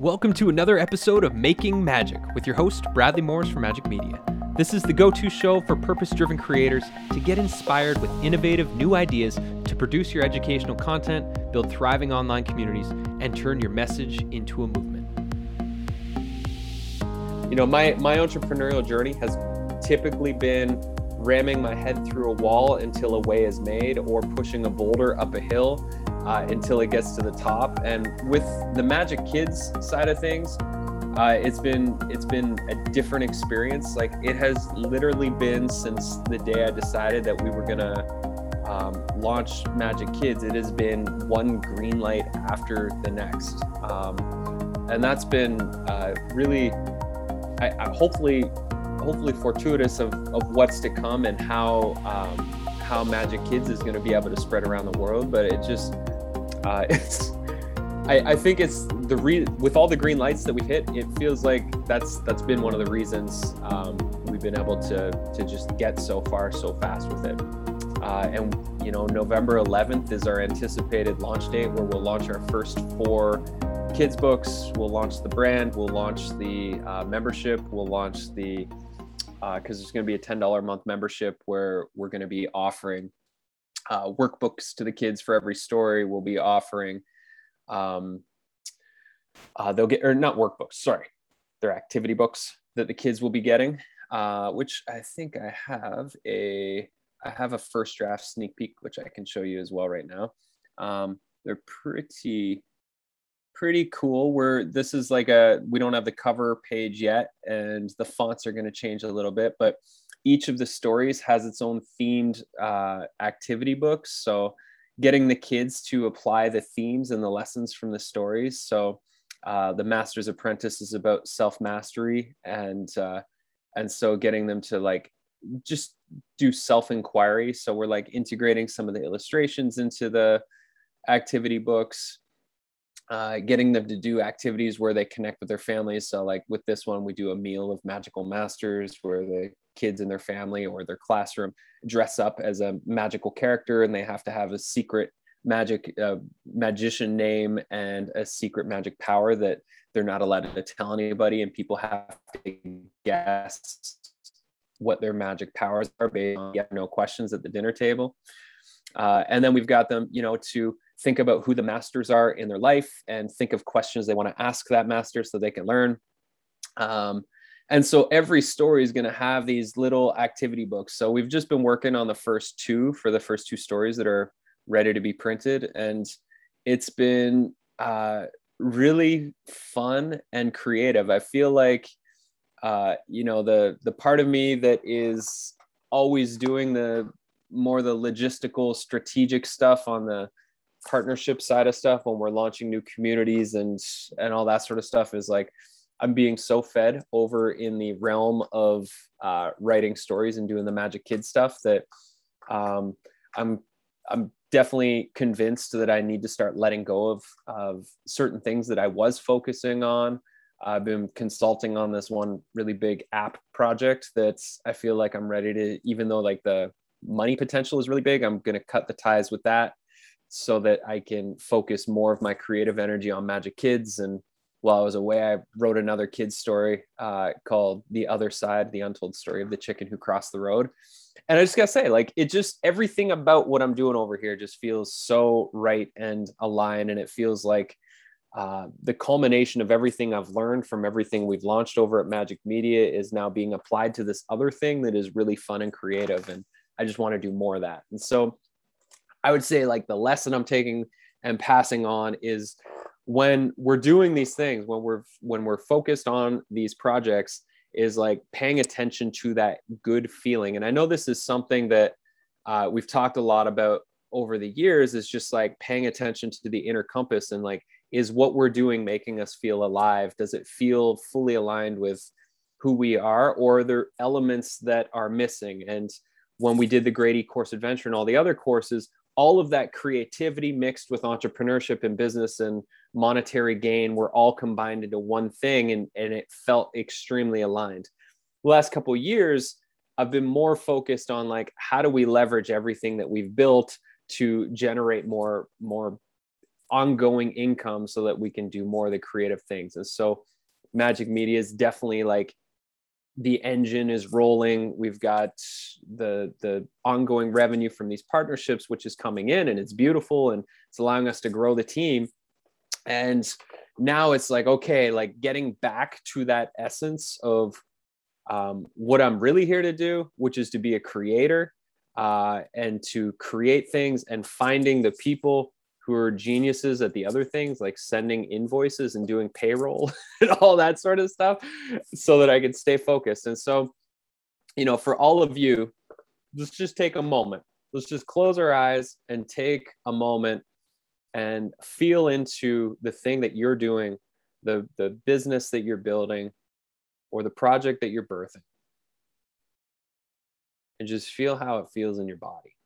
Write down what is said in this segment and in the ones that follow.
Welcome to another episode of Making Magic with your host, Bradley Morris from Majik Media. This is the go to show for purpose driven creators to get inspired with innovative new ideas to produce your educational content, build thriving online communities, and turn your message into a movement. You know, my, my entrepreneurial journey has typically been ramming my head through a wall until a way is made or pushing a boulder up a hill uh, until it gets to the top. And with the Magic Kids side of things, uh, it's been it's been a different experience. Like it has literally been since the day I decided that we were gonna um, launch Magic Kids. It has been one green light after the next, um, and that's been uh, really, I, I hopefully, hopefully fortuitous of, of what's to come and how um, how Magic Kids is going to be able to spread around the world. But it just uh, it's I, I, think it's the re- with all the green lights that we've hit, it feels like that's that's been one of the reasons um, we've been able to to just get so far so fast with it. Uh, and you know, November 11th is our anticipated launch date where we'll launch our first four kids books. We'll launch the brand. We'll launch the uh, membership. We'll launch the because uh, there's going to be a $10 a month membership where we're going to be offering uh, workbooks to the kids for every story. We'll be offering, um, uh, they'll get, or not workbooks, sorry, they're activity books that the kids will be getting, uh, which I think I have a, I have a first draft sneak peek, which I can show you as well right now. Um, they're pretty, pretty cool. Where this is like a, we don't have the cover page yet, and the fonts are going to change a little bit, but each of the stories has its own themed uh, activity books. So getting the kids to apply the themes and the lessons from the stories. So uh, the Master's Apprentice is about self mastery, and uh, and so getting them to like just do self inquiry. So we're like integrating some of the illustrations into the activity books uh, getting them to do activities where they connect with their families. So, like with this one, we do a meal of magical masters where the kids in their family or their classroom dress up as a magical character and they have to have a secret magic uh, magician name and a secret magic power that they're not allowed to tell anybody and people have to guess what their magic powers are based on no questions at the dinner table uh, and then we've got them you know to think about who the masters are in their life and think of questions they want to ask that master so they can learn. Um, and so every story is going to have these little activity books. So we've just been working on the first two for the first two stories that are ready to be printed. And it's been uh, really fun and creative. I feel like, uh, you know, the, the part of me that is always doing the more the logistical strategic stuff on the partnership side of stuff when we're launching new communities and and all that sort of stuff is like i'm being so fed over in the realm of uh, writing stories and doing the magic kid stuff that um, i'm i'm definitely convinced that i need to start letting go of of certain things that i was focusing on. I've been consulting on this one really big app project that's i feel like i'm ready to even though like the money potential is really big i'm going to cut the ties with that so that I can focus more of my creative energy on Magic Kids. And while I was away, I wrote another kids story uh, called The Other Side, the untold story of the chicken who crossed the road. And I just gotta say, like, it just everything about what I'm doing over here just feels so right and aligned. And it feels like uh, the culmination of everything I've learned from everything we've launched over at Majik Media is now being applied to this other thing that is really fun and creative. And I just want to do more of that. And so I would say like the lesson I'm taking and passing on is when we're doing these things, when we're when we're focused on these projects, is like paying attention to that good feeling. And I know this is something that uh, we've talked a lot about over the years. Is just like paying attention to the inner compass and like is what we're doing making us feel alive? Does it feel fully aligned with who we are, or are there elements that are missing? And when we did the Great Course adventure and all the other courses, all of that creativity mixed with entrepreneurship and business and monetary gain were all combined into one thing and, and it felt extremely aligned the last couple years i've been more focused on like how do we leverage everything that we've built to generate more more ongoing income so that we can do more of the creative things. And so Majik Media is definitely like the engine is rolling. We've got the the ongoing revenue from these partnerships, which is coming in, and it's beautiful, and it's allowing us to grow the team. And now it's like okay, like getting back to that essence of um, what I'm really here to do, which is to be a creator uh, and to create things and finding the people who are geniuses at the other things like sending invoices and doing payroll and all that sort of stuff so that I can stay focused. And so, you know, for all of you, let's just take a moment. Let's just close our eyes and take a moment and feel into the thing that you're doing, the the business that you're building or the project that you're birthing. And just feel how it feels in your body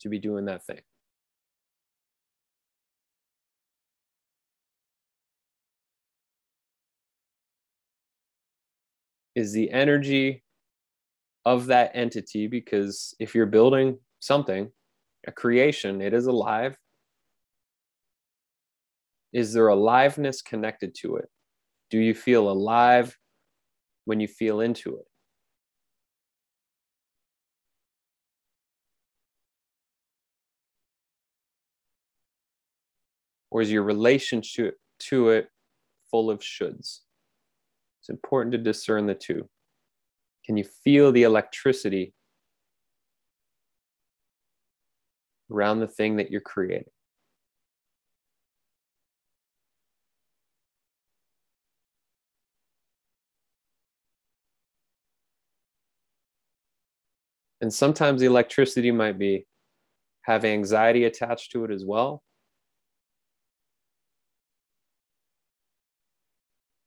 to be doing that thing. Is the energy of that entity because if you're building something a creation it is alive. Is there aliveness connected to it? Do you feel alive when you feel into it? Or is your relationship to it full of shoulds it's important to discern the two. Can you feel the electricity around the thing that you're creating? And sometimes the electricity might be have anxiety attached to it as well.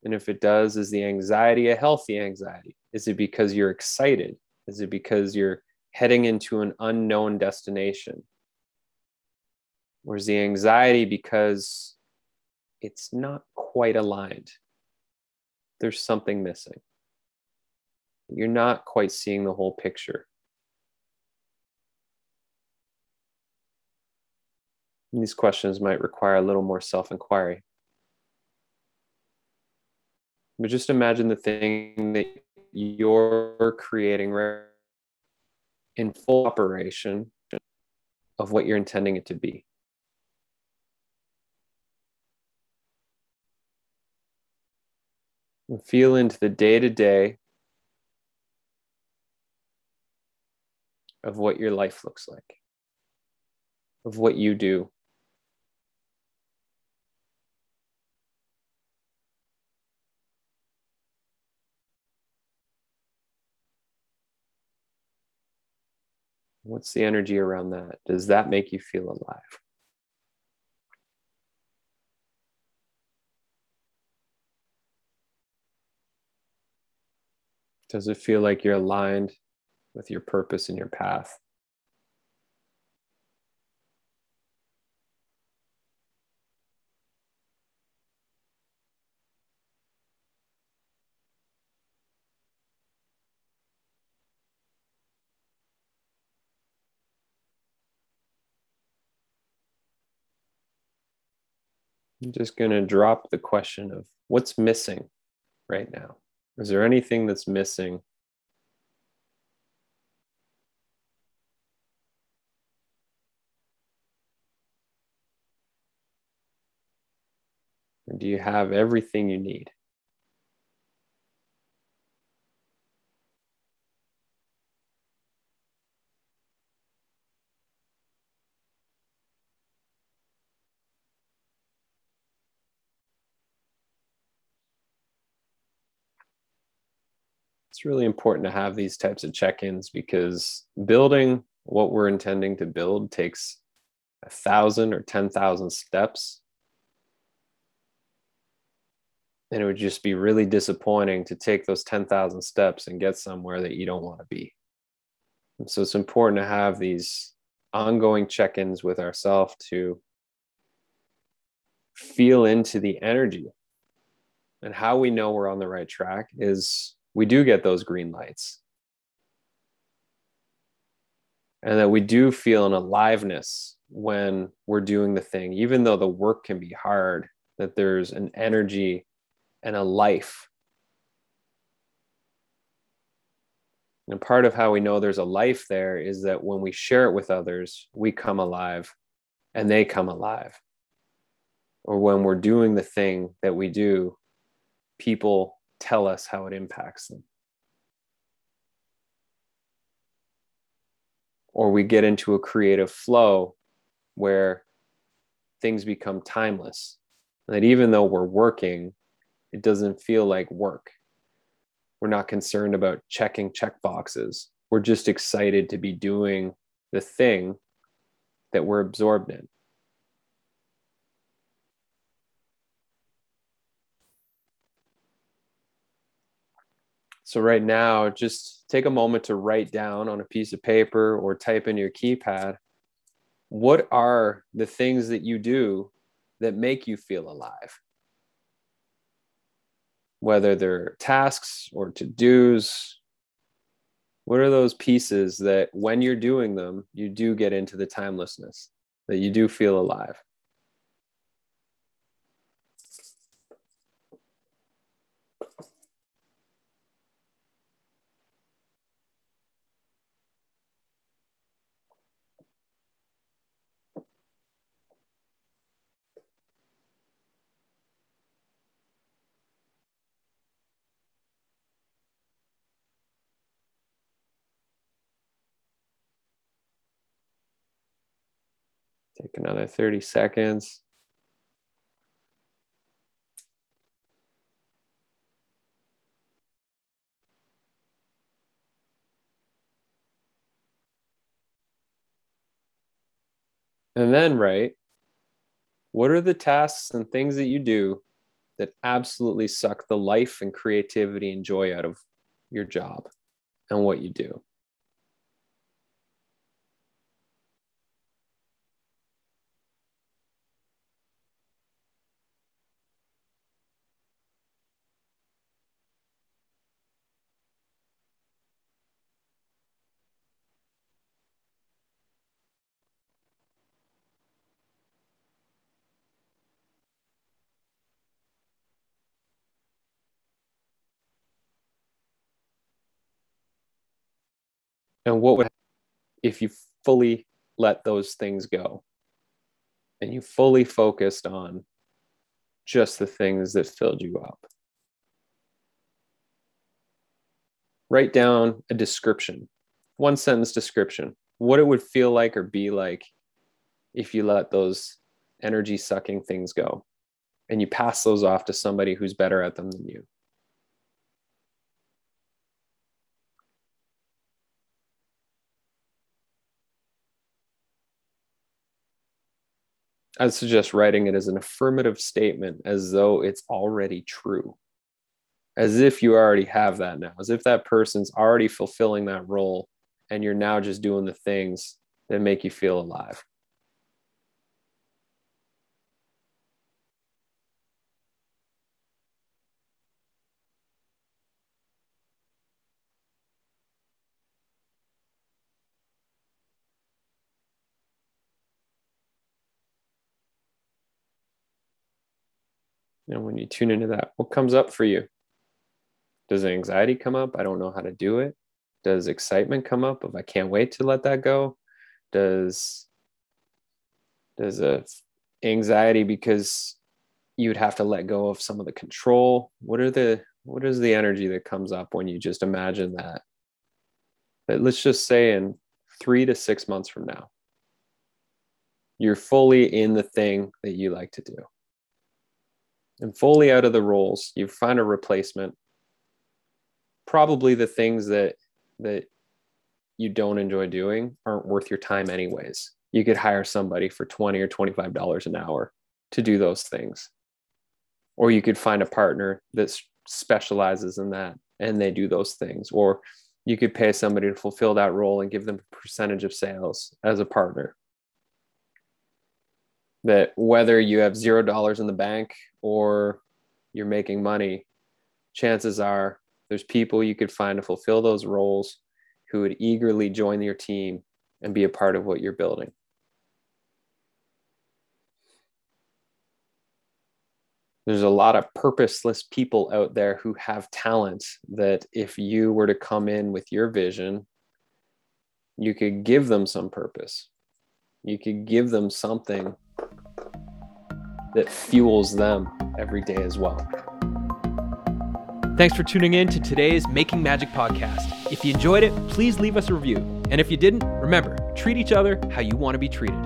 And if it does, is the anxiety a healthy anxiety? Is it because you're excited? Is it because you're heading into an unknown destination? Or is the anxiety because it's not quite aligned? There's something missing. You're not quite seeing the whole picture. And these questions might require a little more self inquiry. But just imagine the thing that you're creating in full operation of what you're intending it to be. And feel into the day to day of what your life looks like, of what you do. What's the energy around that? Does that make you feel alive? Does it feel like you're aligned with your purpose and your path? I'm just going to drop the question of what's missing right now. Is there anything that's missing? Or do you have everything you need? It's really important to have these types of check-ins because building what we're intending to build takes a thousand or ten thousand steps and it would just be really disappointing to take those 10,000 steps and get somewhere that you don't want to be. And so it's important to have these ongoing check ins with ourselves to feel into the energy. And how we know we're on the right track is we do get those green lights. And that we do feel an aliveness when we're doing the thing, even though the work can be hard, that there's an energy and a life. And part of how we know there's a life there is that when we share it with others, we come alive and they come alive. Or when we're doing the thing that we do, people tell us how it impacts them. Or we get into a creative flow where things become timeless. That even though we're working, it doesn't feel like work. We're not concerned about checking check boxes. We're just excited to be doing the thing that we're absorbed in. So, right now, just take a moment to write down on a piece of paper or type in your keypad what are the things that you do that make you feel alive? Whether they're tasks or to dos, what are those pieces that when you're doing them, you do get into the timelessness, that you do feel alive? Take another 30 seconds. And then write what are the tasks and things that you do that absolutely suck the life and creativity and joy out of your job and what you do? And what would if you fully let those things go and you fully focused on just the things that filled you up? Write down a description, one sentence description, what it would feel like or be like if you let those energy sucking things go and you pass those off to somebody who's better at them than you. I'd suggest writing it as an affirmative statement as though it's already true, as if you already have that now, as if that person's already fulfilling that role and you're now just doing the things that make you feel alive. And when you tune into that, what comes up for you? Does anxiety come up? I don't know how to do it. Does excitement come up of I can't wait to let that go? Does does a anxiety because you'd have to let go of some of the control? What are the what is the energy that comes up when you just imagine that? But let's just say in three to six months from now, you're fully in the thing that you like to do and fully out of the roles. You find a replacement. Probably the things that that you don't enjoy doing aren't worth your time anyways. You could hire somebody for 20 or 25 dollars an hour to do those things. Or you could find a partner that specializes in that and they do those things or you could pay somebody to fulfill that role and give them a percentage of sales as a partner that whether you have zero dollars in the bank or you're making money, chances are there's people you could find to fulfill those roles who would eagerly join your team and be a part of what you're building. There's a lot of purposeless people out there who have talents that if you were to come in with your vision, you could give them some purpose. You could give them something that fuels them every day as well Thanks for tuning in to today's Making Magic podcast. If you enjoyed it, please leave us a review. And if you didn't, remember, treat each other how you want to be treated.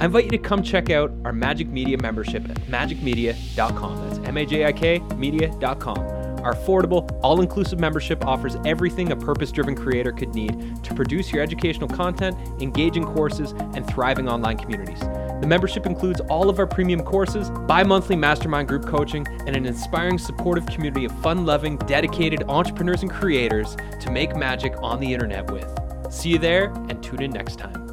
I invite you to come check out our Majik Media membership at majikmedia.com. That's M A J I K media.com. Our affordable, all inclusive membership offers everything a purpose driven creator could need to produce your educational content, engaging courses, and thriving online communities. The membership includes all of our premium courses, bi monthly mastermind group coaching, and an inspiring, supportive community of fun loving, dedicated entrepreneurs and creators to make magic on the internet with. See you there and tune in next time.